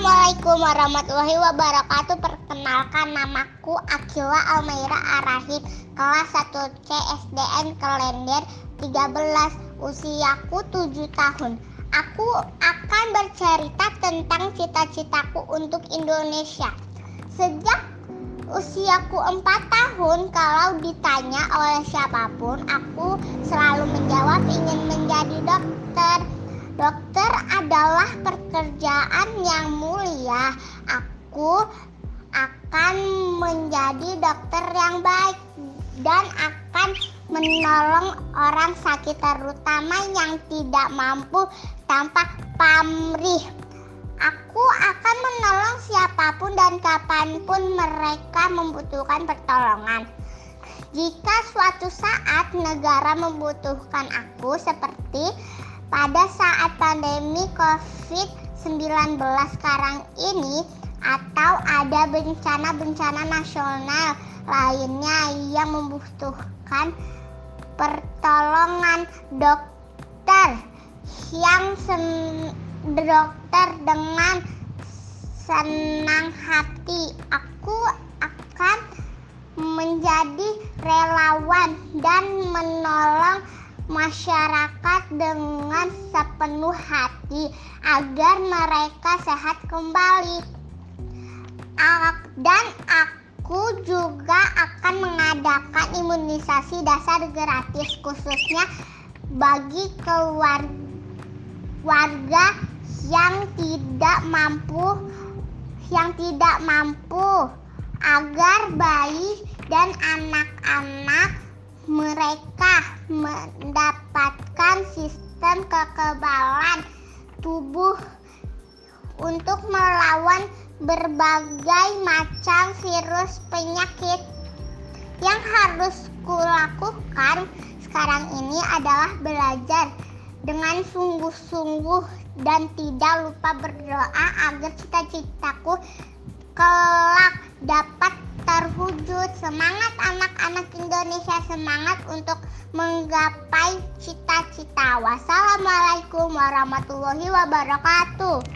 Assalamualaikum warahmatullahi wabarakatuh. Perkenalkan namaku Akila Almaira Arahim, kelas 1C SDN Kalender 13, usiaku 7 tahun. Aku akan bercerita tentang cita-citaku untuk Indonesia. Sejak usiaku 4 tahun, kalau ditanya oleh siapa pun, aku selalu menjawab ingin menjadi dokter Dokter adalah pekerjaan yang mulia. Aku akan menjadi dokter yang baik dan akan menolong orang sakit terutama yang tidak mampu tanpa pamrih. Aku akan menolong siapa pun dan kapan pun mereka membutuhkan pertolongan. Jika suatu saat negara membutuhkan aku seperti pada saat pandemi COVID-19 sekarang ini atau ada bencana-bencana nasional lainnya yang membutuhkan pertolongan dokter yang dokter dengan senang hati. Aku akan menjadi relawan dan menolong masyarakat dengan sepenuh hati agar mereka sehat kembali. Dan aku juga akan mengadakan imunisasi dasar gratis khususnya bagi keluarga yang tidak mampu yang tidak mampu agar bayi dan anak-anak mereka mendapatkan sistem kekebalan tubuh untuk melawan berbagai macam virus penyakit. Yang harus kulakukan sekarang ini adalah belajar dengan sungguh-sungguh dan tidak lupa berdoa agar cita-citaku kelak dapat. Semangat anak-anak Indonesia, semangat untuk menggapai cita-cita. Wassalamualaikum warahmatullahi wabarakatuh.